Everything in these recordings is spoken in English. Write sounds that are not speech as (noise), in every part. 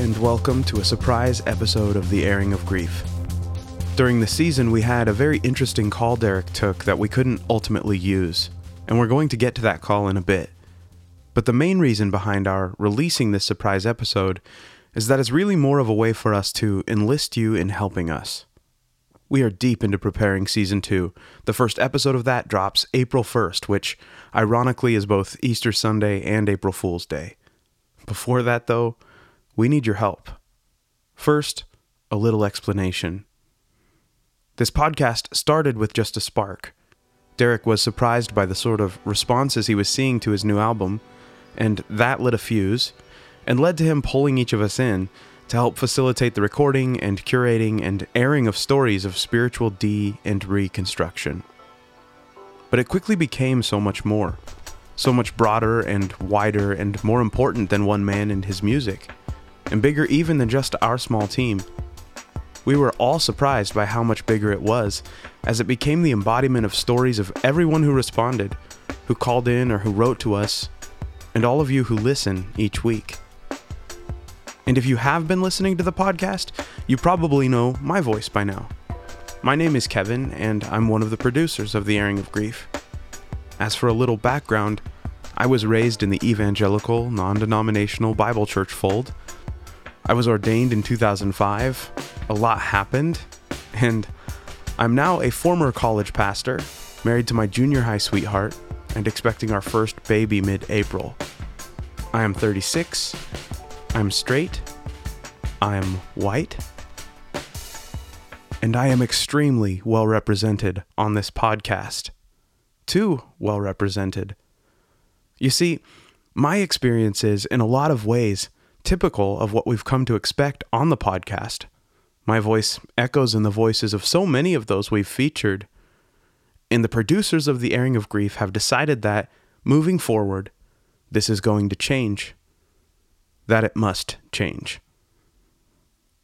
And welcome to a surprise episode of The Airing of Grief. During the season, we had a very interesting call Derek took that we couldn't ultimately use, and we're going to get to that call in a bit. But the main reason behind our releasing this surprise episode is that it's really more of a way for us to enlist you in helping us. We are deep into preparing season two. The first episode of that drops April 1st, which ironically is both Easter Sunday and April Fool's Day. Before that, though, we need your help. First, a little explanation. This podcast started with just a spark. Derek was surprised by the sort of responses he was seeing to his new album, and that lit a fuse, and led to him pulling each of us in to help facilitate the recording and curating and airing of stories of spiritual de and reconstruction. But it quickly became so much more, so much broader and wider and more important than one man and his music, and bigger even than just our small team. We were all surprised by how much bigger it was, as it became the embodiment of stories of everyone who responded, who called in or who wrote to us, and all of you who listen each week. And if you have been listening to the podcast, you probably know my voice by now. My name is Kevin, and I'm one of the producers of The Airing of Grief. As for a little background, I was raised in the evangelical, non denominational Bible church fold. I was ordained in 2005. A lot happened, and I'm now a former college pastor, married to my junior high sweetheart, and expecting our first baby mid April. I am 36, I'm straight, I'm white, and I am extremely well represented on this podcast. Too well represented. You see, my experiences, in a lot of ways, typical of what we've come to expect on the podcast. My voice echoes in the voices of so many of those we've featured. And the producers of The Airing of Grief have decided that, moving forward, this is going to change that it must change.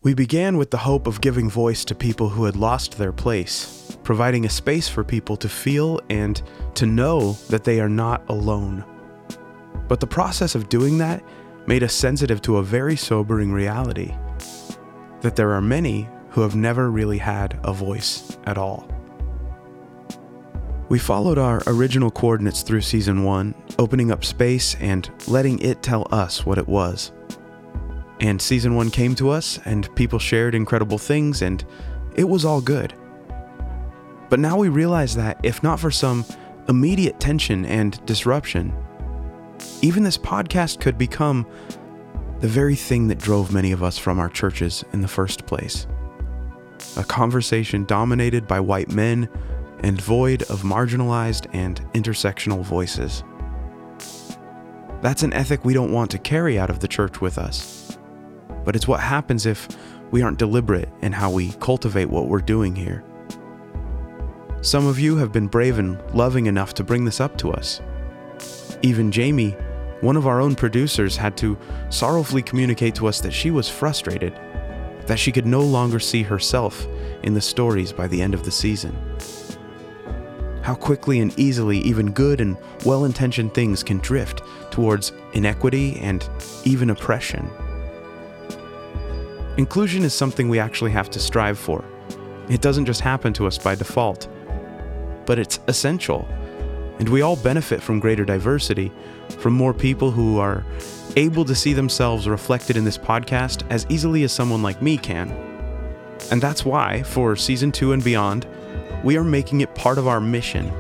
We began with the hope of giving voice to people who had lost their place, providing a space for people to feel and to know that they are not alone. But the process of doing that made us sensitive to a very sobering reality that there are many who have never really had a voice at all. We followed our original coordinates through season one, opening up space and letting it tell us what it was. And season one came to us, and people shared incredible things, and it was all good. But now we realize that if not for some immediate tension and disruption, even this podcast could become the very thing that drove many of us from our churches in the first place. A conversation dominated by white men and void of marginalized and intersectional voices. That's an ethic we don't want to carry out of the church with us. But it's what happens if we aren't deliberate in how we cultivate what we're doing here. Some of you have been brave and loving enough to bring this up to us. Even Jamie, one of our own producers, had to sorrowfully communicate to us that she was frustrated, that she could no longer see herself in the stories by the end of the season how quickly and easily even good and well intentioned things can drift towards inequity and even oppression. Inclusion is something we actually have to strive for. It doesn't just happen to us by default, but it's essential. And we all benefit from greater diversity, from more people who are able to see themselves reflected in this podcast as easily as someone like me can. And that's why, for season two and beyond, we are making it part of our mission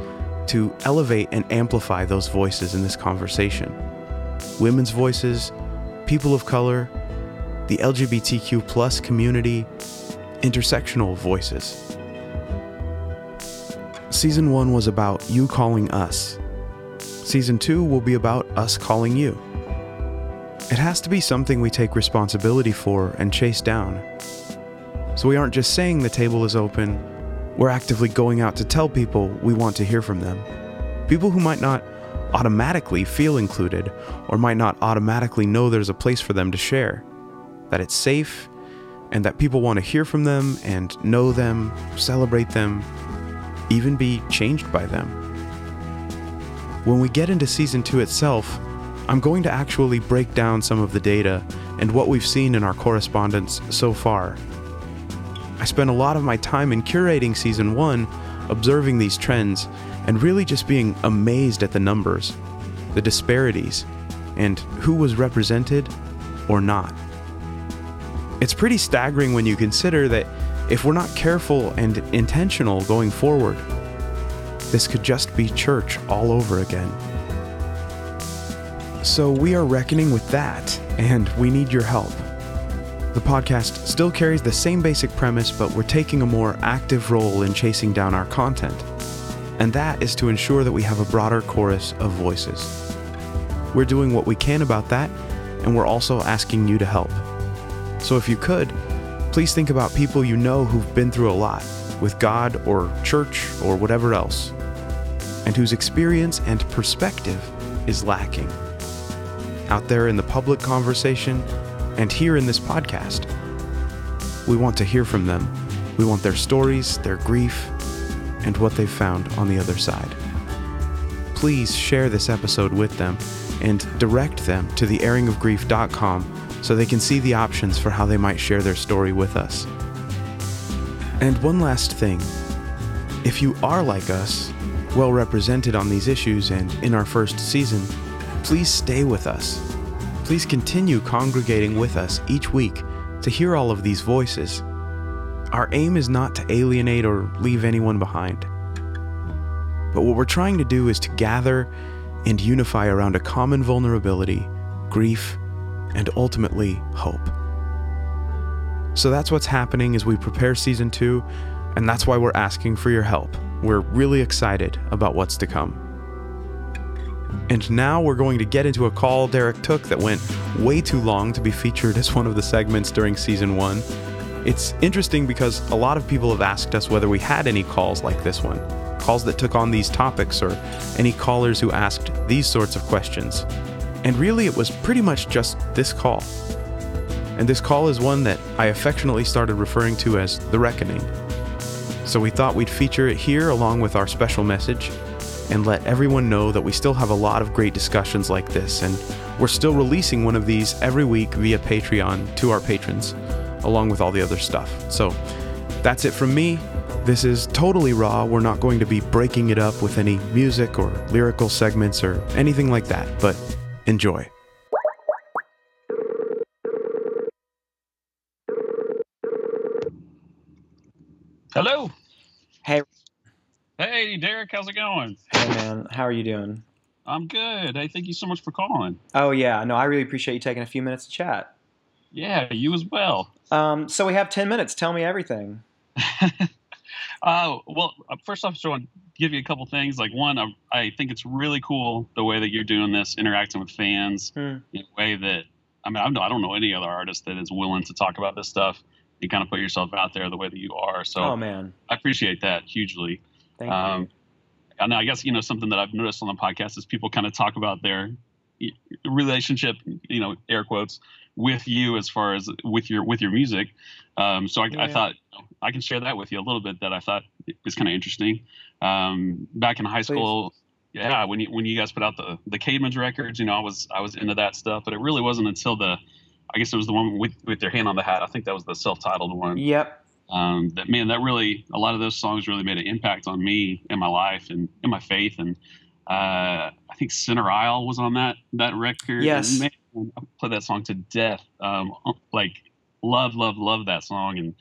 to elevate and amplify those voices in this conversation. Women's voices, people of color, the LGBTQ plus community, intersectional voices. Season 1 was about you calling us. Season 2 will be about us calling you. It has to be something we take responsibility for and chase down. So we aren't just saying the table is open, we're actively going out to tell people we want to hear from them. People who might not automatically feel included or might not automatically know there's a place for them to share. That it's safe and that people want to hear from them and know them, celebrate them, even be changed by them. When we get into season two itself, I'm going to actually break down some of the data and what we've seen in our correspondence so far. I spent a lot of my time in curating season one, observing these trends, and really just being amazed at the numbers, the disparities, and who was represented or not. It's pretty staggering when you consider that if we're not careful and intentional going forward, this could just be church all over again. So we are reckoning with that, and we need your help. The podcast still carries the same basic premise, but we're taking a more active role in chasing down our content. And that is to ensure that we have a broader chorus of voices. We're doing what we can about that, and we're also asking you to help. So if you could, please think about people you know who've been through a lot with God or church or whatever else, and whose experience and perspective is lacking. Out there in the public conversation and here in this podcast, we want to hear from them. We want their stories, their grief, and what they've found on the other side. Please share this episode with them and direct them to theairingofgrief.com so they can see the options for how they might share their story with us. And one last thing if you are like us, well represented on these issues and in our first season, please stay with us. Please continue congregating with us each week to hear all of these voices. Our aim is not to alienate or leave anyone behind. But what we're trying to do is to gather and unify around a common vulnerability, grief, and ultimately hope. So that's what's happening as we prepare season two, and that's why we're asking for your help. We're really excited about what's to come. And now we're going to get into a call Derek took that went way too long to be featured as one of the segments during season one. It's interesting because a lot of people have asked us whether we had any calls like this one, calls that took on these topics, or any callers who asked these sorts of questions. And really, it was pretty much just this call. And this call is one that I affectionately started referring to as The Reckoning. So we thought we'd feature it here along with our special message and let everyone know that we still have a lot of great discussions like this, and we're still releasing one of these every week via Patreon to our patrons, along with all the other stuff. So that's it from me. This is totally raw. We're not going to be breaking it up with any music or lyrical segments or anything like that, but enjoy. Hello. Hey, Hey, Derek. How's it going? hey, man, how are you doing? I'm good. Hey, thank you so much for calling. Oh yeah, no, I really appreciate you taking a few minutes to chat. Yeah, you as well. Um, so we have ten minutes. Tell me everything. (laughs) uh, well, uh, first off, I just want to give you a couple things. Like one, I, I think it's really cool the way that you're doing this, interacting with fans Hmm. in a way that I mean, I don't, I don't know any other artist that is willing to talk about this stuff. You kind of put yourself out there the way that you are. So Oh man, I appreciate that hugely. thank Um, you. and I guess you know something that I've noticed on the podcast is people kind of talk about their relationship, you know, air quotes, with you as far as with your with your music. Um, so I, I thought I can share that with you a little bit that I thought was kind of interesting. Um, back in high school, yeah, when you when you guys put out the the Caedmon's records, you know, I was I was into that stuff, but it really wasn't until the I guess it was the one with with their hand on the hat. I think that was the self-titled one Yep. um, that man that really a lot of those songs really made an impact on me in my life and in my faith and uh, I think Center Aisle was on that that record. Yes. Man, I played that song to death. Um, like love, love, love that song and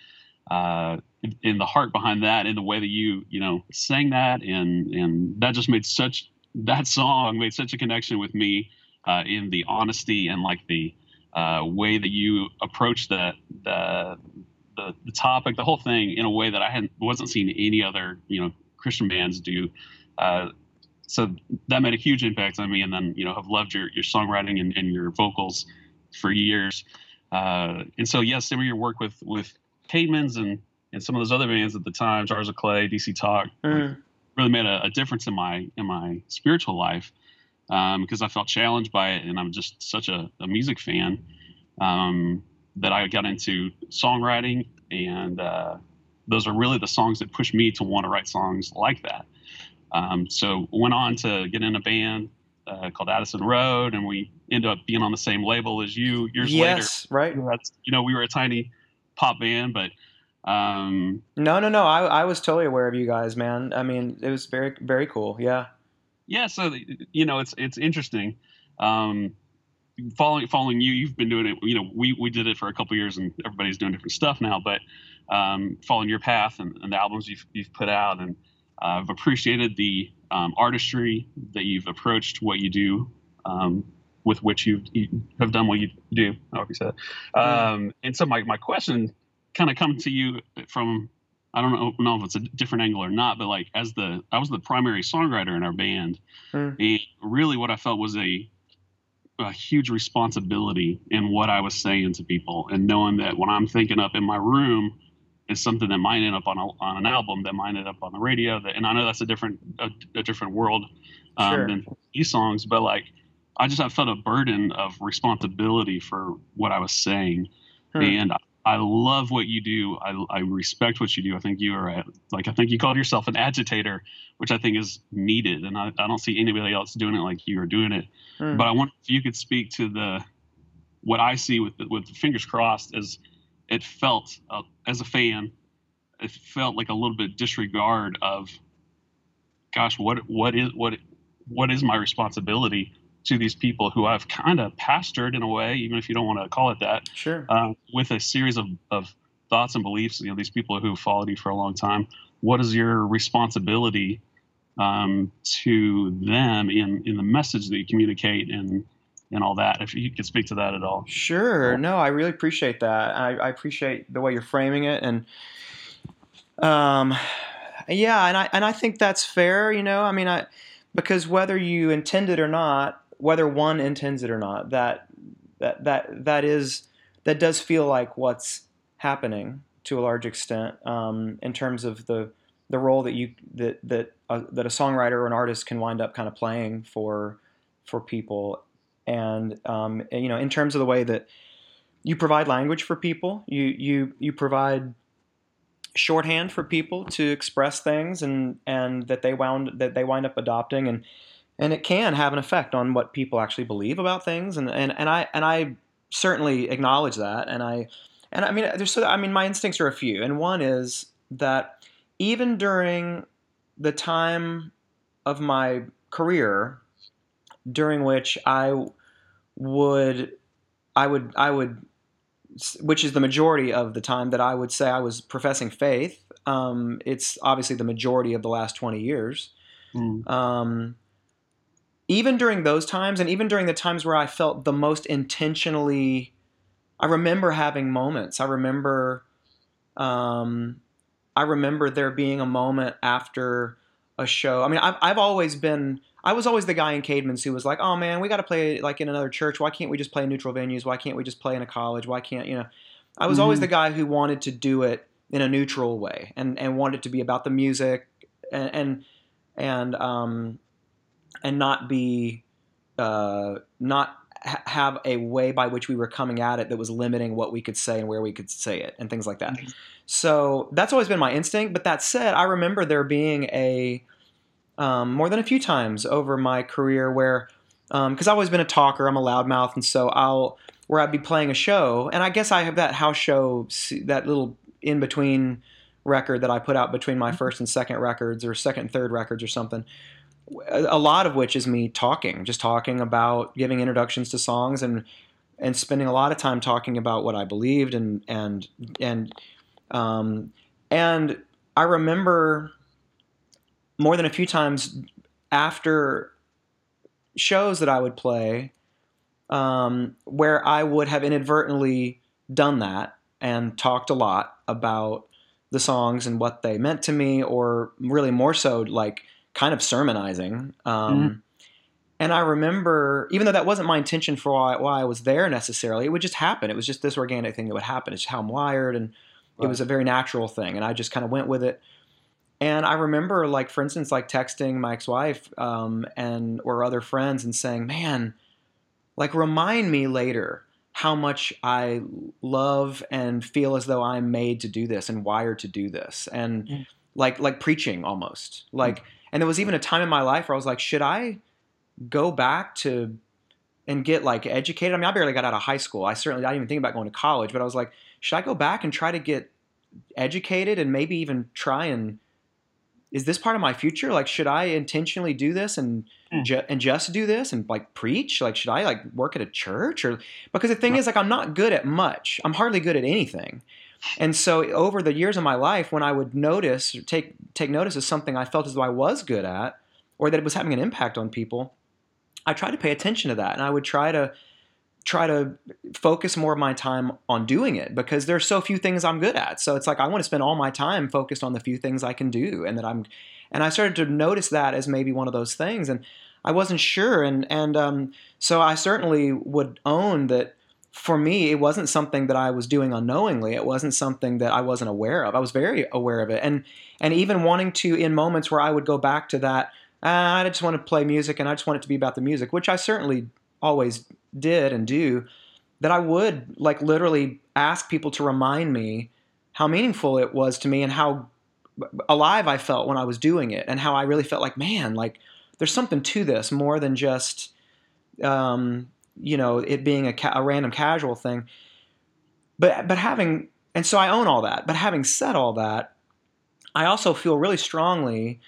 uh, in the heart behind that, in the way that you you know sang that and and that just made such that song made such a connection with me uh, in the honesty and like the uh, way that you approach the the the, the topic, the whole thing, in a way that I hadn't wasn't seeing any other you know Christian bands do. Uh, so that made a huge impact on me, and then you know have loved your your songwriting and, and your vocals for years. Uh, and so yes, some of your work with with Caedmon's and and some of those other bands at the time, Jars of Clay, DC Talk, Mm. really made a, a difference in my in my spiritual life because I felt challenged by it, and I'm just such a, a music fan um, that I got into songwriting, and uh, those are really the songs that pushed me to want to write songs like that. Um, so went on to get in a band, uh, called Addison Road, and we ended up being on the same label as you years yes, later. right. That's, you know, we were a tiny pop band, but um, No, no, no. I, I was totally aware of you guys, man. I mean, it was very, very cool. Yeah. yeah, so you know, it's it's interesting. Um, following following you, you've been doing it. You know, we we did it for a couple years, and everybody's doing different stuff now. But um, following your path and, and the albums you've you've put out, and uh, I've appreciated the um, artistry that you've approached what you do, um, with which you've, you have done what you do. However you said. Um, and so my my question kind of come to you from I don't know, know if it's a different angle or not, but like as the I was the primary songwriter in our band, Hmm. and really what I felt was a a huge responsibility in what I was saying to people, and knowing that when I'm thinking up in my room is something that might end up on a, on an album, that might end up on the radio, that, and I know that's a different a, a different world um, Sure. than these songs, but like I just I felt a burden of responsibility for what I was saying, Hmm. and I love what you do. I, I respect what you do. I think you are a, like I think you called yourself an agitator, which I think is needed, and I, I don't see anybody else doing it like you are doing it. Hmm. But I wonder if you could speak to the what I see with the, with the fingers crossed as it felt uh, as a fan. It felt like a little bit disregard of, gosh, what what is what what is my responsibility to these people who I've kind of pastored in a way, even if you don't want to call it that Sure. uh, with a series of, of thoughts and beliefs. You know, these people who followed you for a long time. What is your responsibility um, to them in in the message that you communicate and and all that? If you could speak to that at all. Sure. No, I really appreciate that. I, I appreciate the way you're framing it, and um, yeah, and I and I think that's fair. You know, I mean, I because whether you intend it or not, whether one intends it or not, that that that that is that does feel like what's happening to a large extent um, in terms of the the role that you that that uh, that a songwriter or an artist can wind up kind of playing for for people and um, you know in terms of the way that you provide language for people you you you provide shorthand for people to express things and and that they wound that they wind up adopting and and it can have an effect on what people actually believe about things. And and, and I and I certainly acknowledge that. And I and I mean there's so I mean my instincts are a few. And one is that even during the time of my career during which I would I would I would which is the majority of the time that I would say I was professing faith. Um, it's obviously the majority of the last 20 years. Mm. Um, even during those times, and even during the times where I felt the most intentionally, I remember having moments. I remember, um, I remember there being a moment after a show. I mean, I've, I've always been, I was always the guy in Caedmon's who was like, oh man, we got to play like in another church. Why can't we just play in neutral venues? Why can't we just play in a college? Why can't, you know, I was always Mhm. the guy who wanted to do it in a neutral way and, and wanted it to be about the music and, and, and, um, and not be, uh, not ha- have a way by which we were coming at it that was limiting what we could say and where we could say it and things like that. Mhm. So that's always been my instinct. But that said, I remember there being a um, more than a few times over my career where because I've always been a talker, I'm a loudmouth, and so I'll where I'd be playing a show, and I guess I have that house show, that little in between record that I put out between my first and second records, or second and third records, or something. A lot of which is me talking, just talking about giving introductions to songs and and spending a lot of time talking about what I believed and and and um, and I remember more than a few times after shows that I would play um, where I would have inadvertently done that and talked a lot about the songs and what they meant to me, or really more so like kind of sermonizing. Um, And I remember, even though that wasn't my intention for why, why I was there necessarily, it would just happen. It was just this organic thing that would happen. It's how I'm wired, and it was a very natural thing. And I just kind of went with it. And I remember, like for instance, like texting my ex-wife um, and or other friends and saying, "Man, like remind me later how much I love and feel as though I'm made to do this and wired to do this." And Mm. like like preaching almost like. And there was even a time in my life where I was like, "Should I?" go back to and get like educated. I mean, I barely got out of high school. I certainly I didn't even think about going to college, but I was like, should I go back and try to get educated and maybe even try and is this part of my future? Like, should I intentionally do this and Hmm. ju- and just do this and like preach? Like, should I like work at a church or because the thing is like I'm not good at much. I'm hardly good at anything. And so over the years of my life, when I would notice or take take notice of something I felt as though I was good at, or that it was having an impact on people, I tried to pay attention to that, and I would try to try to focus more of my time on doing it because there's so few things I'm good at. So it's like I want to spend all my time focused on the few things I can do, and that I'm. And I started to notice that as maybe one of those things, and I wasn't sure, and and um, so I certainly would own that for me, it wasn't something that I was doing unknowingly. It wasn't something that I wasn't aware of. I was very aware of it, and and even wanting to in moments where I would go back to that. "Ah, I just want to play music, and I just want it to be about the music, which I certainly always did and do. That I would like literally ask people to remind me how meaningful it was to me and how alive I felt when I was doing it, and how I really felt like, man, like there's something to this more than just um, you know it being a, ca- a random casual thing but but having and so i own all that but having said all that i also feel really strongly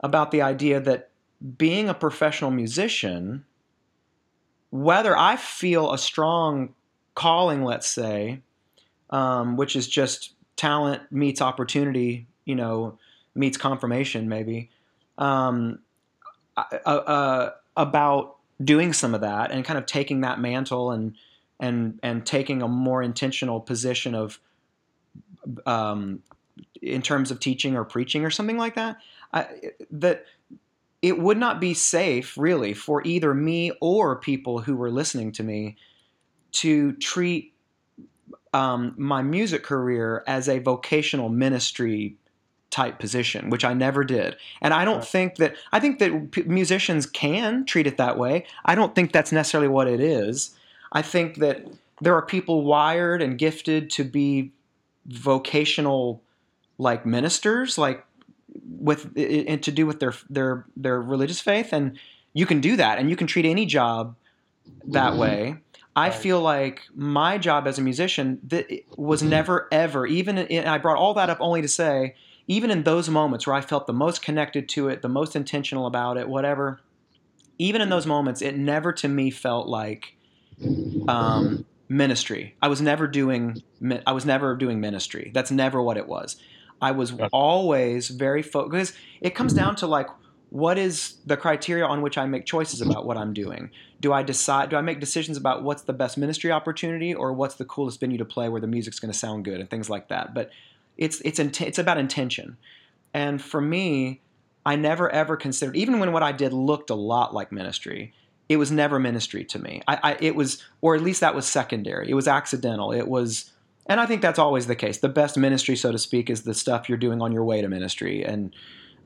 about the idea that being a professional musician whether i feel a strong calling let's say um, which is just talent meets opportunity you know meets confirmation maybe um, uh, uh, about doing some of that and kind of taking that mantle and and and taking a more intentional position of um, in terms of teaching or preaching or something like that I, that it would not be safe really for either me or people who were listening to me to treat um, my music career as a vocational ministry type position, which I never did. And I don't think that I think that p- musicians can treat it that way. I don't think that's necessarily what it is. I think that there are people wired and gifted to be vocational like ministers like with and to do with their their their religious faith and you can do that and you can treat any job that way. I Right. feel like my job as a musician that was never ever even in, I brought all that up only to say even in those moments where I felt the most connected to it, the most intentional about it, whatever, even in those moments, it never to me felt like um, ministry. I was never doing. I was never doing ministry. That's never what it was. I was always very focused. It comes down to like, what is the criteria on which I make choices about what I'm doing? Do I decide? Do I make decisions about what's the best ministry opportunity or what's the coolest venue to play where the music's going to sound good and things like that? But it's it's it's about intention. And for me, I never ever considered even when what I did looked a lot like ministry, it was never ministry to me. I, I it was or at least that was secondary. It was accidental. It was and I think that's always the case. The best ministry, so to speak, is the stuff you're doing on your way to ministry, and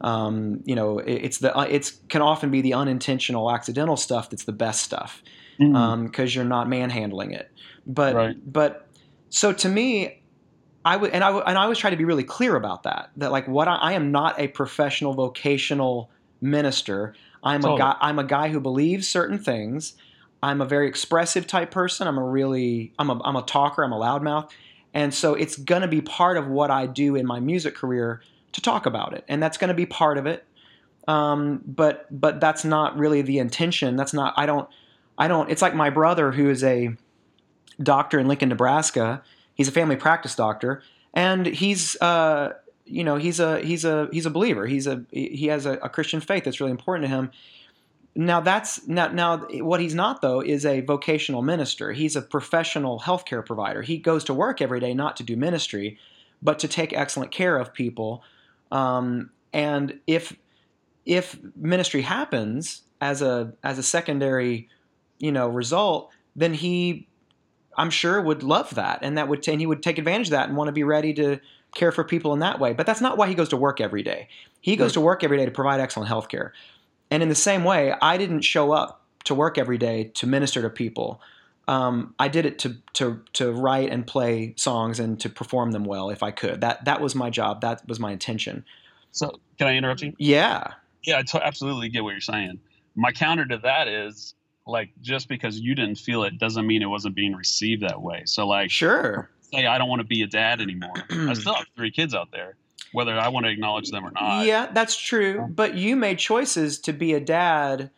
um, you know, it, it's the uh, it's can often be the unintentional, accidental stuff that's the best stuff mm. um, because you're not manhandling it. But Right. but so to me, I would and I would and I always try to be really clear about that. That like what I, I am not a professional vocational minister. I'm a guy. I'm a guy who believes certain things. I'm a very expressive type person. I'm a really I'm a I'm a talker. I'm a loudmouth, and so it's gonna be part of what I do in my music career to talk about it, and that's gonna be part of it. Um, but but that's not really the intention. That's not. I don't. I don't. It's like my brother who is a doctor in Lincoln, Nebraska. He's a family practice doctor, and he's uh, you know he's a he's a he's a believer. He's a he has a, a Christian faith that's really important to him. Now that's now now what he's not though is a vocational minister. He's a professional healthcare provider. He goes to work every day not to do ministry, but to take excellent care of people. Um, and if if ministry happens as a as a secondary you know result, then he I'm sure would love that, and that would and he would take advantage of that and want to be ready to care for people in that way. But that's not why he goes to work every day. He goes to work every day to provide excellent health care. And in the same way, I didn't show up to work every day to minister to people. Um, I did it to, to to write and play songs and to perform them well if I could. That that was my job. That was my intention. So, can I interrupt you? Yeah. Yeah, I t- absolutely get what you're saying. my counter to that is like just because you didn't feel it doesn't mean it wasn't being received that way. So like Sure. say I don't want to be a dad anymore. I still have three kids out there, whether I want to acknowledge them or not. Yeah, that's true. But you made choices to be a dad.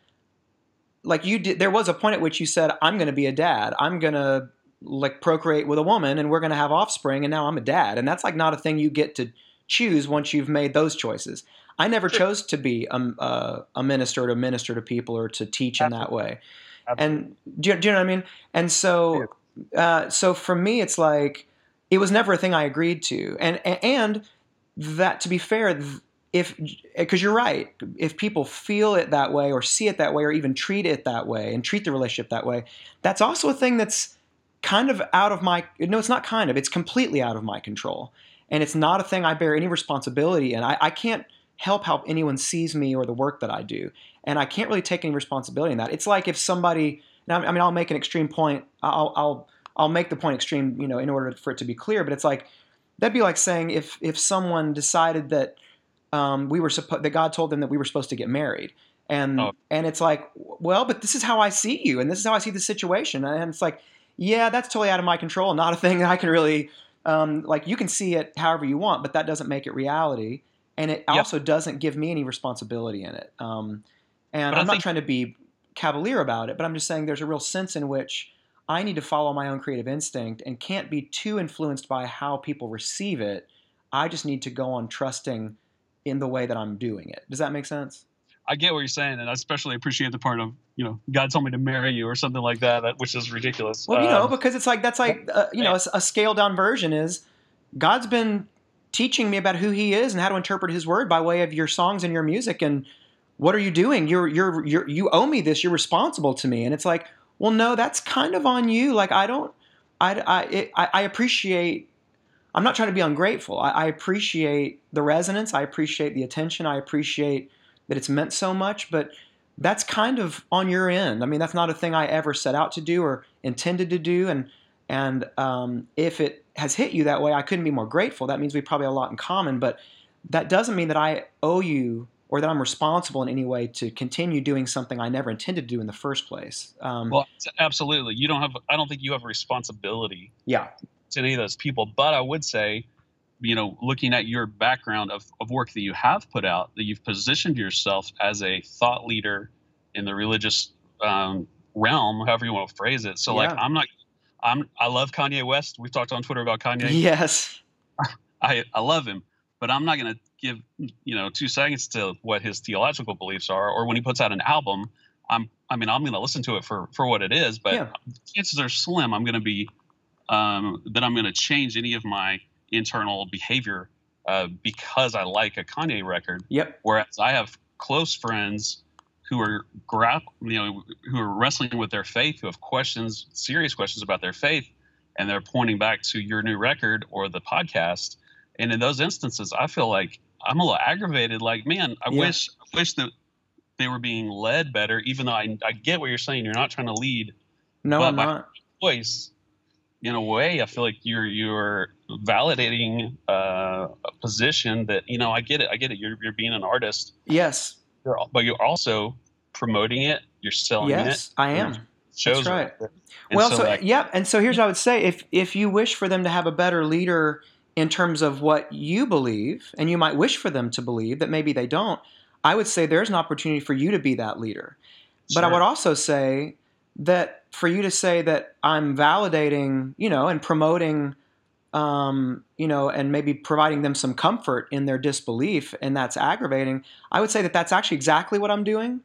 Like you did, there was a point at which you said, "I'm going to be a dad. I'm going to like procreate with a woman, and we're going to have offspring." And now I'm a dad, and that's like not a thing you get to choose once you've made those choices. I never chose to be a, a, a minister to minister to people or to teach in that way. Absolutely. And do you, do you know what I mean? And so, uh, so for me, it's like it was never a thing I agreed to, and and that to be fair, if because you're right, if people feel it that way or see it that way or even treat it that way and treat the relationship that way, that's also a thing that's kind of out of my no, it's not kind of, it's completely out of my control, and it's not a thing I bear any responsibility in. I, I can't help how anyone sees me or the work that I do. And I can't really take any responsibility in that. It's like if somebody, I mean, I'll make an extreme point. I'll, I'll, I'll make the point extreme, you know, in order for it to be clear. But it's like that'd be like saying if if someone decided that um, we were supposed that God told them that we were supposed to get married, and oh. and it's like, well, but this is how I see you, and this is how I see the situation, and it's like, yeah, that's totally out of my control, not a thing that I can really. Um, like you can see it however you want, but that doesn't make it reality and it yep. also doesn't give me any responsibility in it. Um, and but I'm not trying to be cavalier about it, but I'm just saying there's a real sense in which I need to follow my own creative instinct and can't be too influenced by how people receive it. I just need to go on trusting in the way that I'm doing it. Does that make sense? I get what you're saying, and I especially appreciate the part of you know God told me to marry you or something like that, which is ridiculous. Well, you um, know, because it's like that's like uh, you know a, a scaled down version is God's been teaching me about who he is and how to interpret his word by way of your songs and your music and what are you doing you're you're, you're you owe me this you're responsible to me and it's like well no that's kind of on you. Like i don't i i it, I, appreciate i'm not trying to be ungrateful. I, I appreciate the resonance. I appreciate the attention. I appreciate that it's meant so much but that's kind of on your end. I mean that's not a thing i ever set out to do or intended to do. And and um, if it has hit you that way, I couldn't be more grateful. That means we probably have a lot in common, but that doesn't mean that I owe you or that I'm responsible in any way to continue doing something I never intended to do in the first place. Um, well, absolutely. You don't have. I don't think you have a responsibility. Yeah. To any of those people, but I would say, you know, looking at your background of, of work that you have put out, that you've positioned yourself as a thought leader in the religious um, realm, however you want to phrase it. So, yeah. like, I'm not I'm I love Kanye West. We've talked on Twitter about Kanye. Yes. (laughs) I I love him, but I'm not going to give you know two seconds to what his theological beliefs are, or when he puts out an album. I'm I mean I'm going to listen to it for for what it is, but yeah. chances are slim I'm going to be um, that I'm going to change any of my internal behavior uh, because I like a Kanye record. Yep. Whereas I have close friends who are grap, you know, who are wrestling with their faith, who have questions, serious questions about their faith, and they're pointing back to your new record or the podcast. And in those instances, I feel like I'm a little aggravated. Like, man, I yeah. wish, I wish that they were being led better. Even though I, I get what you're saying, you're not trying to lead. No, I'm not. Voice, in a way, I feel like you're you're validating uh, a position that you know. I get it. I get it. You're you're being an artist. Yes you're, but you're also promoting it. You're selling yes, it. Yes, I am. Shows That's right. well, so, so like, yeah, and so here's what I would say: if if you wish for them to have a better leader in terms of what you believe, and you might wish for them to believe that maybe they don't, I would say there's an opportunity for you to be that leader. Sure. But I would also say that for you to say that I'm validating, you know, and promoting um, you know, and maybe providing them some comfort in their disbelief, and that's aggravating, I would say that that's actually exactly what I'm doing,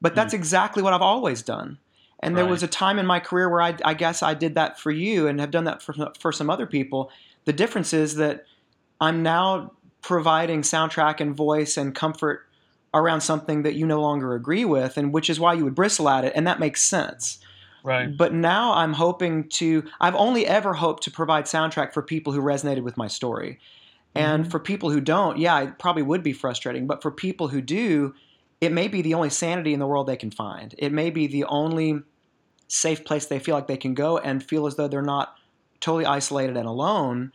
but that's mm. exactly what I've always done. And right. there was a time in my career where I, I, guess I did that for you and have done that for, for some other people. The difference is that I'm now providing soundtrack and voice and comfort around something that you no longer agree with, and which is why you would bristle at it, and that makes sense. Right. But now I'm hoping to, I've only ever hoped to provide soundtrack for people who resonated with my story. And mm-hmm. for people who don't, yeah, it probably would be frustrating. But for people who do, it may be the only sanity in the world they can find. It may be the only safe place they feel like they can go and feel as though they're not totally isolated and alone.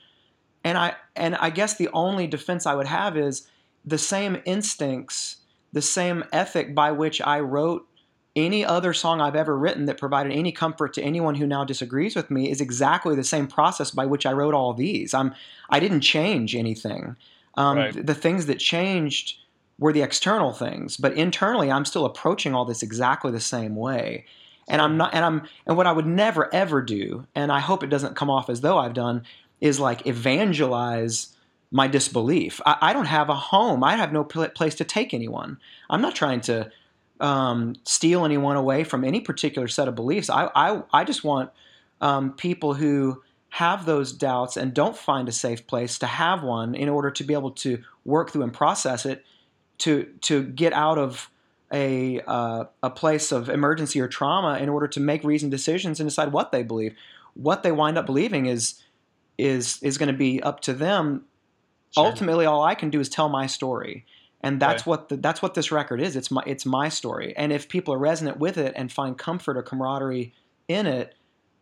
And I and I guess the only defense I would have is the same instincts, the same ethic by which I wrote any other song I've ever written that provided any comfort to anyone who now disagrees with me is exactly the same process by which I wrote all these. I'm I didn't change anything. Um, Right. The things that changed were the external things, but internally I'm still approaching all this exactly the same way. And I'm not and I'm and what I would never ever do, and I hope it doesn't come off as though I've done, is like evangelize my disbelief. I, I don't have a home. I have no pl- place to take anyone. I'm not trying to um, steal anyone away from any particular set of beliefs. I, I, I just want um, people who have those doubts and don't find a safe place to have one in order to be able to work through and process it to, to get out of a, uh, a place of emergency or trauma in order to make reasoned decisions and decide what they believe. What they wind up believing is, is, is going to be up to them Sure. ultimately all I can do is tell my story. And that's Right. what the, that's what this record is. It's my it's my story. And if people are resonant with it and find comfort or camaraderie in it,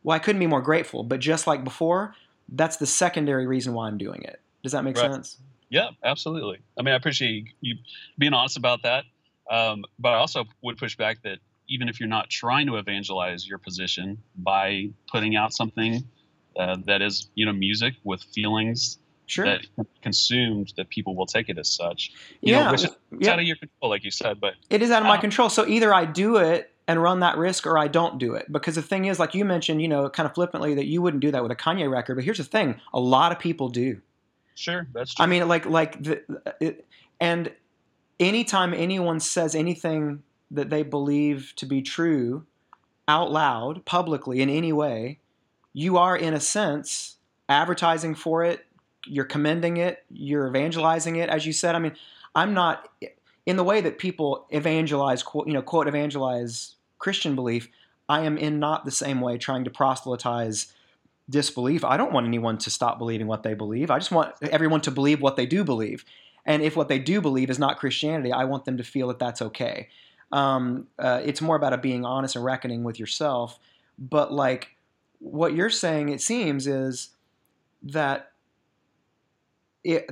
well, I couldn't be more grateful. But just like before, that's the secondary reason why I'm doing it. Does that make Right. sense? Yeah, absolutely. I mean, I appreciate you, you being honest about that. Um, but I also would push back that even if you're not trying to evangelize your position by putting out something uh, that is, you know, music with feelings Sure. that consumed, that people will take it as such. You yeah. know, which is it's yeah. out of your control, like you said. But It is out of my control. So either I do it and run that risk or I don't do it. Because the thing is, like you mentioned, you know, kind of flippantly, that you wouldn't do that with a Kanye record. But here's the thing a lot of people do. sure, that's true. I mean, like, like the, it, and anytime anyone says anything that they believe to be true out loud, publicly, in any way, you are, in a sense, advertising for it. You're commending it. You're evangelizing it, as you said. I mean, I'm not in the way that people evangelize, quote, you know, quote evangelize Christian belief. I am in not the same way trying to proselytize disbelief. I don't want anyone to stop believing what they believe. I just want everyone to believe what they do believe. And if what they do believe is not Christianity, I want them to feel that that's okay. Um, uh, it's more about a being honest and reckoning with yourself. But like what you're saying, it seems, is that it,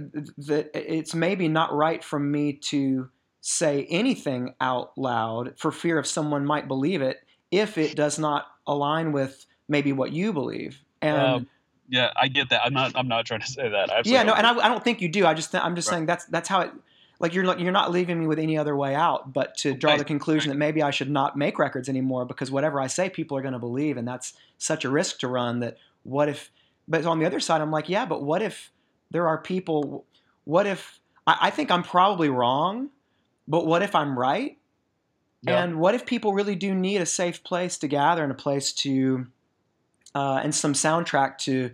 that it's maybe not right for me to say anything out loud for fear of someone might believe it if it does not align with maybe what you believe. And Um, yeah, I get that. I'm not. I'm not trying to (laughs) say that. I yeah, no, and I, I don't think you do. I just th- I'm just Right. saying that's that's how it. Like you're not- you're not leaving me with any other way out but to draw Right, the conclusion that maybe I should not make records anymore because whatever I say people are going to believe and that's such a risk to run that what if but on the other side I'm like yeah but what if there are people what if I, I think I'm probably wrong but what if I'm right Yeah. and what if people really do need a safe place to gather and a place to, uh, and some soundtrack to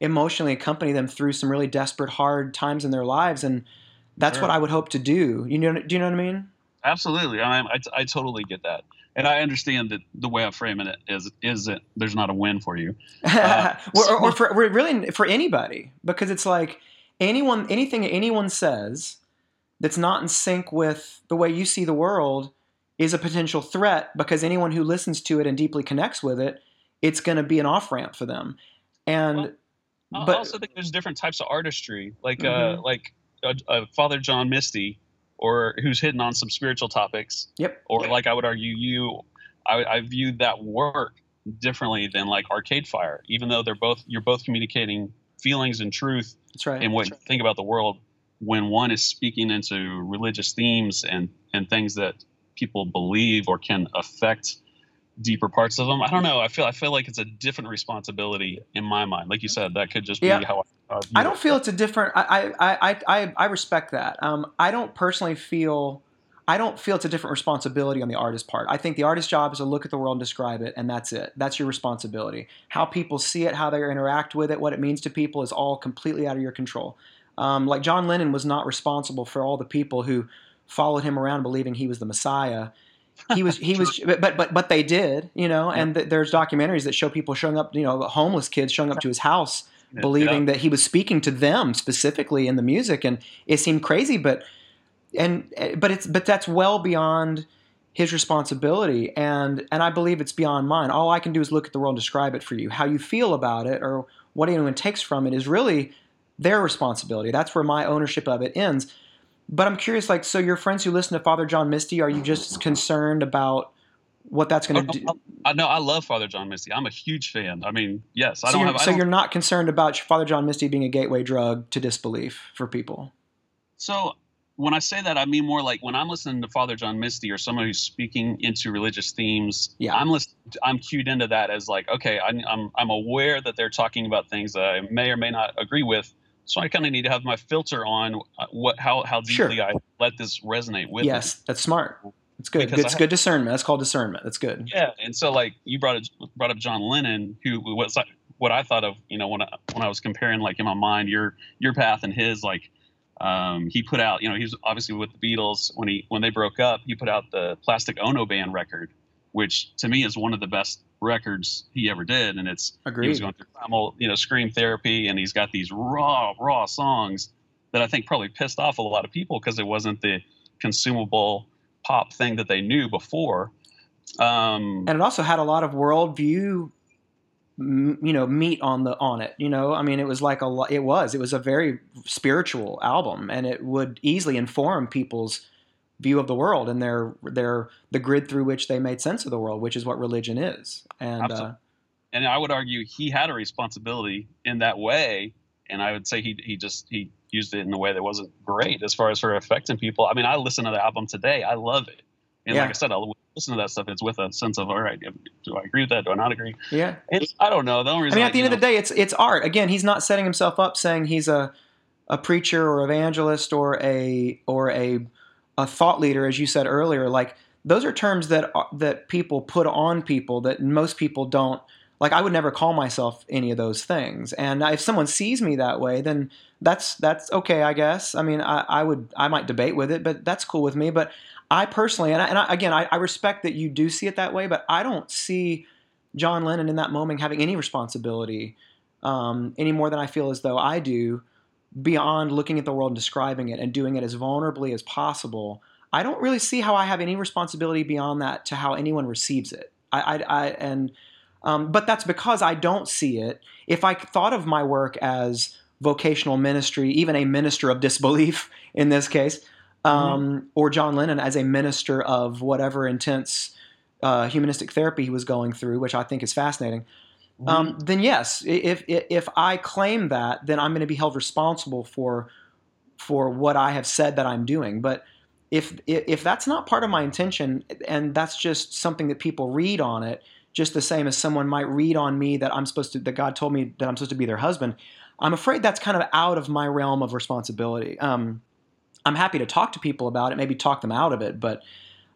emotionally accompany them through some really desperate, hard times in their lives? And that's Sure. what I would hope to do. You know? Do you know what I mean? Absolutely, I, I, I totally get that, and I understand that the way I'm framing it is is that there's not a win for you. Uh, (laughs) or, or, or for really for anybody, because it's like anyone, anything anyone says that's not in sync with the way you see the world is a potential threat because anyone who listens to it and deeply connects with it, it's going to be an off ramp for them. And I but also think there's different types of artistry, like Mhm. uh, like uh, uh, Father John Misty, or who's hitting on some spiritual topics, yep, or like I would argue you, I, I viewed that work differently than like Arcade Fire, even though they're both you're both communicating feelings and truth that's right. and what you think about the world. When one is speaking into religious themes and and things that people believe or can affect deeper parts of them, I don't know. I feel I feel like it's a different responsibility in my mind. Like you said, that could just be how I, I don't feel it's a different. I I, I, I, I respect that. Um, I don't personally feel. I don't feel it's a different responsibility on the artist's part. I think the artist's job is to look at the world and describe it, and that's it. That's your responsibility. How people see it, how they interact with it, what it means to people is all completely out of your control. Um, like John Lennon was not responsible for all the people who followed him around believing he was the Messiah. He was he (laughs) was but but but they did, you know, and th- there's documentaries that show people showing up, you know, homeless kids showing up to his house Yeah. believing that he was speaking to them specifically in the music and it seemed crazy but and eh, but it's but that's well beyond his responsibility and and I believe it's beyond mine. All I can do is look at the world and describe it for you. How you feel about it or what anyone takes from it is really their responsibility. That's where my ownership of it ends but I'm curious like so your friends who listen to Father John Misty are you just concerned about what that's going to Oh, do. I know I love Father John Misty. I'm a huge fan. I mean, yes, I So, don't you're, have. I so don't- you're not concerned about Father John Misty being a gateway drug to disbelief for people. So when I say that, I mean more like when I'm listening to Father John Misty or someone who's speaking into religious themes. Yeah. I'm listening. I'm cued into that as like, okay, I'm I'm, I'm aware that they're talking about things that I may or may not agree with. So I kind of need to have my filter on uh, what how how Sure. deeply I let this resonate with. me. yes, that's smart. It's good. Because It's I- good discernment. That's called discernment. That's good. Yeah, and so like you brought it, brought up John Lennon, who was like what I thought of, you know, when I, when I was comparing like in my mind your your path and his, like um, he put out, you know, he was obviously with the Beatles when he when they broke up, he put out the Plastic Ono Band record, which to me is one of the best records he ever did, and it's he was going through primal, you know, scream therapy, and he's got these raw, raw songs that I think probably pissed off a lot of people because it wasn't the consumable pop thing that they knew before. Um, and it also had a lot of worldview m- you know meat on the on it you know? I mean it was like a it was it was a very spiritual album and it would easily inform people's view of the world and their their the grid through which they made sense of the world which is what religion is and uh, and I would argue he had a responsibility in that way, and I would say he he just he used it in a way that wasn't great as far as for affecting people. I mean, I listen to the album today, I love it, and Yeah. like I said, I'll listen to that stuff. It's with a sense of all right, do I agree with that? Do I not agree? yeah It's I don't know. The only reason I mean, at the end of the day, it's it's art. Again, he's not setting himself up saying he's a a preacher or evangelist or a or a a thought leader, as you said earlier. Like those are terms that that people put on people that most people don't. Like I would never call myself any of those things. And if someone sees me that way, then that's that's okay, I guess. I mean, I, I would I might debate with it, but that's cool with me. But I personally, and, I, and I, again, I, I respect that you do see it that way, but I don't see John Lennon in that moment having any responsibility um, any more than I feel as though I do beyond looking at the world and describing it and doing it as vulnerably as possible. I don't really see how I have any responsibility beyond that to how anyone receives it. I, I, I and um, but that's because I don't see it. If I thought of my work as vocational ministry, even a minister of disbelief (laughs) in this case, um, or John Lennon as a minister of whatever intense uh, humanistic therapy he was going through, which I think is fascinating um, then yes, if, if if I claim that, then I'm going to be held responsible for for what I have said that I'm doing. But if if if that's not part of my intention, and that's just something that people read on it, just the same as someone might read on me that I'm supposed to that God told me that I'm supposed to be their husband, I'm afraid that's kind of out of my realm of responsibility. Um, I'm happy to talk to people about it, maybe talk them out of it, but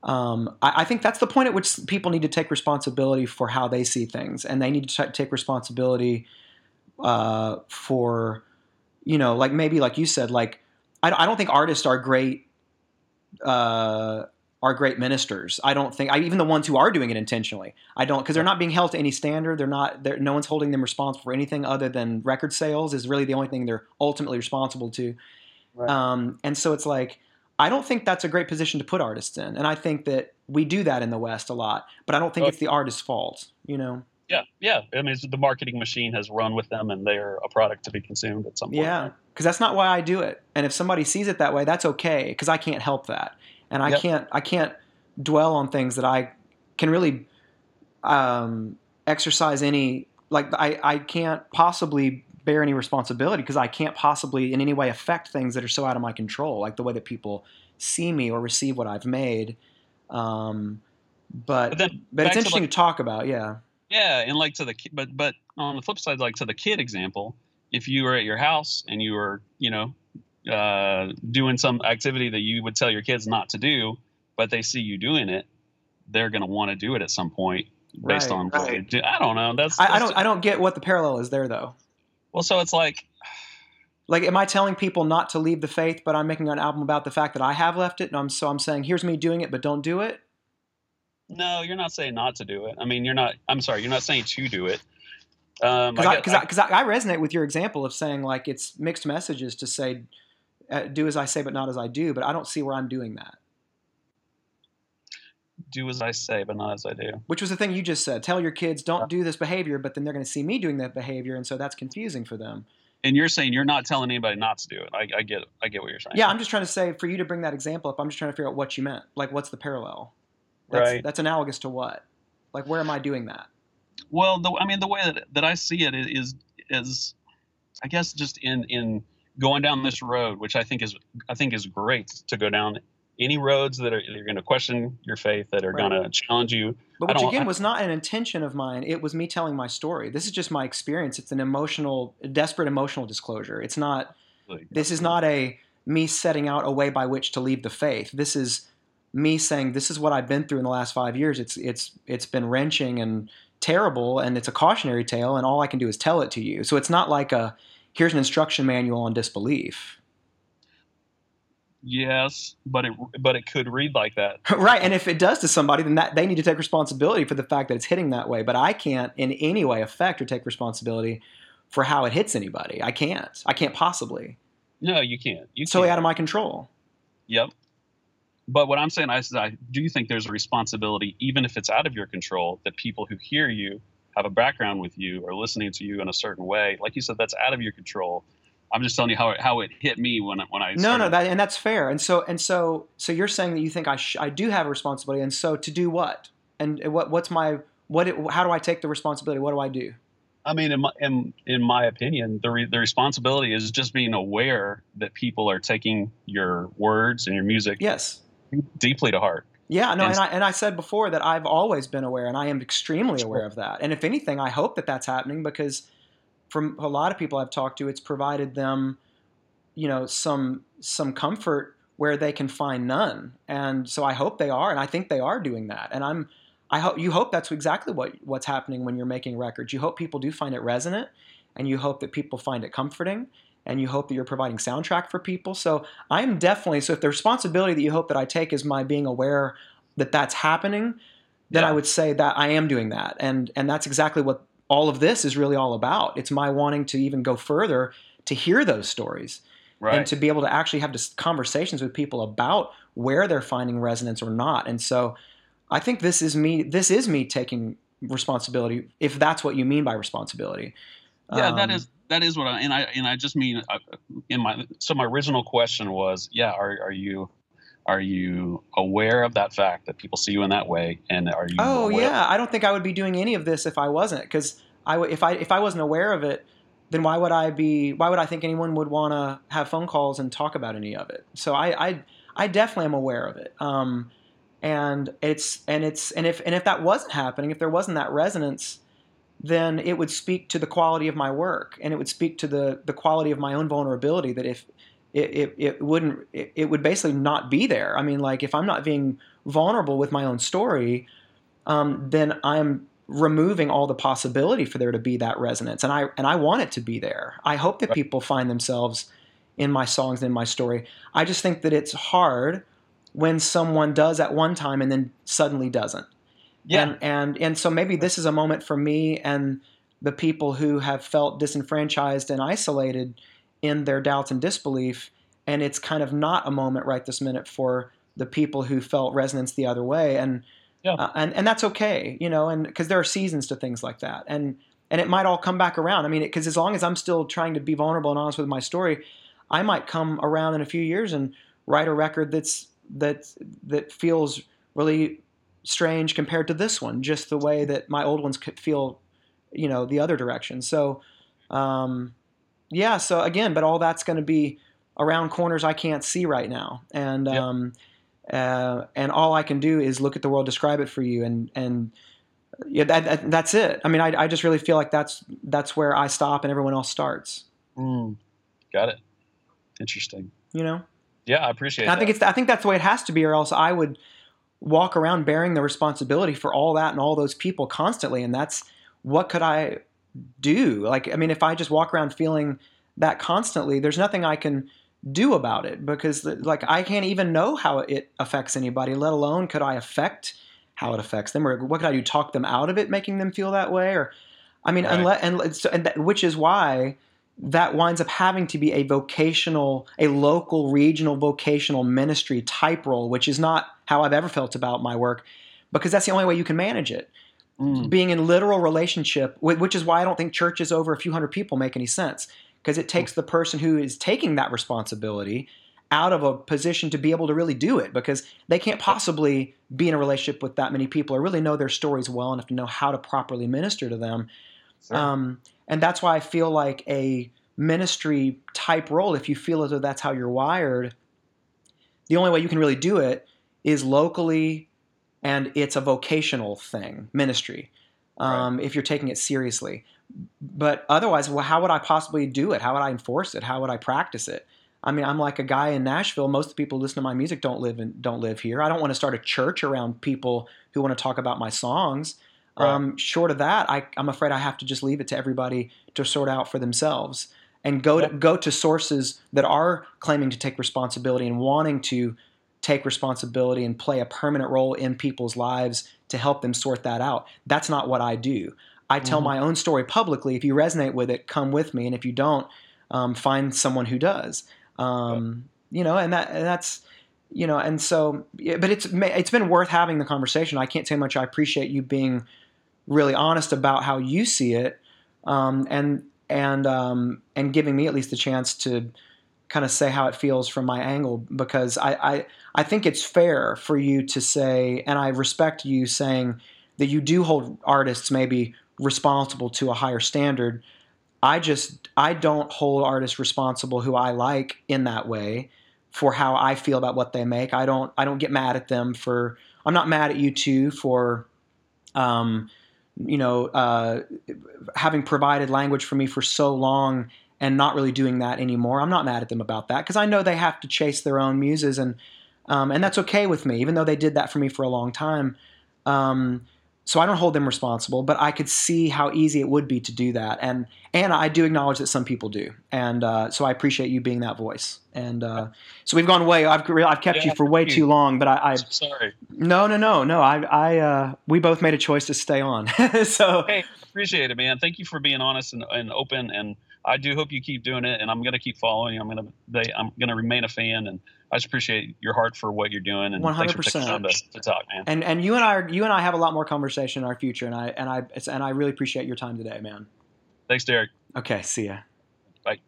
um, I, I think that's the point at which people need to take responsibility for how they see things, and they need to t- take responsibility uh, for, you know, like maybe like you said, like I, I don't think artists are great. Uh, are great ministers. I don't think I, even the ones who are doing it intentionally. I don't because they're not being held to any standard. They're not. They're, no one's holding them responsible for anything other than record sales. Is really the only thing they're ultimately responsible to. Right. Um, and so it's like I don't think that's a great position to put artists in. And I think that we do that in the West a lot, but I don't think Oh. it's the artist's fault. You know? yeah, yeah. I mean, it's, the marketing machine has run with them, and they're a product to be consumed at some point. Yeah, because that's not why I do it. And if somebody sees it that way, that's okay because I can't help that, and I Yep. can't I can't dwell on things that I can really um, exercise any like I I can't possibly bear any responsibility because I can't possibly in any way affect things that are so out of my control, like the way that people see me or receive what I've made. Um, but But then but it's to, interesting like- to talk about, yeah. Yeah, and like to the but but on the flip side, like to the kid example, if you were at your house and you were you know uh, doing some activity that you would tell your kids not to do, but they see you doing it, they're going to want to do it at some point based Right, on right. I don't know. That's, I, I don't I don't get what the parallel is there though. Well, so it's like Like, am I telling people not to leave the faith, but I'm making an album about the fact that I have left it? And I'm so I'm saying, here's me doing it, but don't do it. no, you're not saying not to do it. I mean, you're not. I'm sorry, you're not saying to do it. Um, Because I I, because I, I resonate with your example of saying like it's mixed messages to say, uh, do as I say, but not as I do. But I don't see where I'm doing that. Do as I say, but not as I do. Which was the thing you just said. Tell your kids don't do this behavior, but then they're going to see me doing that behavior, and so that's confusing for them. And you're saying you're not telling anybody not to do it. I, I get. I get what you're saying. Yeah, I'm just trying to say for you to bring that example up. I'm just trying to figure out what you meant. Like, what's the parallel? That's, Right. That's analogous to what? Like, where am I doing that? Well, the, I mean, the way that, that I see it is is, I guess, just in in going down this road, which I think is I think is great to go down any roads that are you're going to question your faith, that are Right. going to challenge you. But which again I- was not an intention of mine. It was me telling my story. This is just my experience. It's an emotional, desperate emotional disclosure. It's not. Like, This is not a me setting out a way by which to leave the faith. This is me saying this is what I've been through in the last five years. It's it's it's been wrenching and terrible, and it's a cautionary tale, and all I can do is tell it to you. So it's not like a here's an instruction manual on disbelief. Yes, but it but it could read like that. (laughs) right and if it does to somebody then that they need to take responsibility for the fact that it's hitting that way but i can't in any way affect or take responsibility for how it hits anybody i can't i can't possibly No, you can't. You it's totally out of my control Yep. But what I'm saying is, I do think there's a responsibility, even if it's out of your control, that people who hear you, have a background with you, or listening to you in a certain way, like you said, that's out of your control. I'm just telling you how it, how it hit me when I- when I no started. no that and that's fair and so and so so you're saying that you think i sh- i do have a responsibility and so to do what and what what's my what it, how do i take the responsibility what do i do I mean, in my, in, in my opinion, the, re, the responsibility is just being aware that people are taking your words and your music yes deeply to heart. Yeah, no, And- and I, and I said before that I've always been aware, and I am extremely aware of that. And if anything, I hope that that's happening because from a lot of people I've talked to, it's provided them, you know, some some comfort where they can find none. And so I hope they are, and I think they are doing that. And I'm, I hope you hope that's exactly what what's happening when you're making records. You hope people do find it resonant, and you hope that people find it comforting. And you hope that you're providing soundtrack for people. So I'm definitely so. If the responsibility that you hope that I take is my being aware that that's happening, then I would say that I am doing that, and and that's exactly what all of this is really all about. It's my wanting to even go further to hear those stories Right. and to be able to actually have conversations with people about where they're finding resonance or not. And so, I think this is me. This is me taking responsibility, if that's what you mean by responsibility. yeah, that Um, is that is what I and I and I just mean uh, in my so my original question was, yeah, are are you are you aware of that fact that people see you in that way, and are you? Oh aware- yeah, I don't think I would be doing any of this if I wasn't. Because I would, if I if I wasn't aware of it, then why would I be? Why would I think anyone would want to have phone calls and talk about any of it? So I I, I definitely am aware of it. Um, and it's and it's and if and if that wasn't happening, if there wasn't that resonance, then it would speak to the quality of my work, and it would speak to the the quality of my own vulnerability. That if it, it, it wouldn't it, it would basically not be there. I mean, like if I'm not being vulnerable with my own story, um, then I'm removing all the possibility for there to be that resonance, and I and I want it to be there. I hope that Right. people find themselves in my songs and in my story. I just think that it's hard when someone does at one time and then suddenly doesn't. yeah, And and and so maybe this is a moment for me and the people who have felt disenfranchised and isolated in their doubts and disbelief. And it's kind of not a moment right this minute for the people who felt resonance the other way. And Yeah. uh, and and that's okay, you know. And because there are seasons to things like that. And and it might all come back around. I mean, because as long as I'm still trying to be vulnerable and honest with my story, I might come around in a few years and write a record that's that that feels really strange compared to this one, just the way that my old ones could feel, you know, the other direction. So, um, yeah. So again, but all that's going to be around corners I can't see right now, and Yep. um, uh, and all I can do is look at the world, describe it for you, and and yeah, that, that, that's it. I mean, I, I just really feel like that's that's where I stop and everyone else starts. Mm, got it. Interesting. You know. Yeah, I appreciate. And I that. think it's I think that's the way it has to be, or else I would walk around bearing the responsibility for all that and all those people constantly. And that's what could I do? Like, I mean, if I just walk around feeling that constantly, there's nothing I can do about it because, like, I can't even know how it affects anybody, let alone could I affect how it affects them, or what could I do? Talk them out of it, making them feel that way, or I mean, Right. unless and, so- and that, which is why that winds up having to be a vocational, a local, regional vocational ministry type role, which is not how I've ever felt about my work, because that's the only way you can manage it. Mm, Being in literal relationship, which is why I don't think churches over a few hundred people make any sense, because it takes the person who is taking that responsibility out of a position to be able to really do it because they can't possibly be in a relationship with that many people or really know their stories well enough to know how to properly minister to them. Sure. Um, and that's why I feel like a ministry type role, if you feel as though that's how you're wired, the only way you can really do it is locally and it's a vocational thing, ministry, um, right. if you're taking it seriously. But otherwise, well, how would I possibly do it? How would I enforce it? How would I practice it? I mean, I'm like a guy in Nashville. Most of the people who listen to my music don't live in, don't live here. I don't want to start a church around people who want to talk about my songs. Right. Um, short of that, I, am afraid I have to just leave it to everybody to sort out for themselves and go to, go to sources that are claiming to take responsibility and wanting to take responsibility and play a permanent role in people's lives to help them sort that out. That's not what I do. I tell mm-hmm. my own story publicly. If you resonate with it, come with me, and if you don't, um, find someone who does. Um, you know, and that and that's you know, and so, but it's it's been worth having the conversation. I can't say much. I appreciate you being really honest about how you see it, um, and and um, and giving me at least a chance to kind of say how it feels from my angle because I, I I think it's fair for you to say, and I respect you saying that you do hold artists maybe responsible to a higher standard I just I don't hold artists responsible who I like in that way for how I feel about what they make. I don't I don't get mad at them for I'm not mad at U2 for um, you know uh, having provided language for me for so long and not really doing that anymore. I'm not mad at them about that because I know they have to chase their own muses and um, and that's okay with me even though they did that for me for a long time. Um, so I don't hold them responsible, but I could see how easy it would be to do that, and and I do acknowledge that some people do, and uh, so I appreciate you being that voice. And uh, so we've gone way. I've I've kept yeah, you for way you. too long, but I, I sorry. No, no, no, no. I I uh, we both made a choice to stay on. (laughs) so hey, appreciate it, man. Thank you for being honest and, and open, and I do hope you keep doing it, and I'm gonna keep following. I'm gonna they, I'm gonna remain a fan and I just appreciate your heart for what you're doing, and 100%. thanks for taking time to, to, talk, man. And and you and I are, you and I have a lot more conversation in our future, and I and I and I really appreciate your time today, man. Thanks, Derek. Okay, see ya. Bye.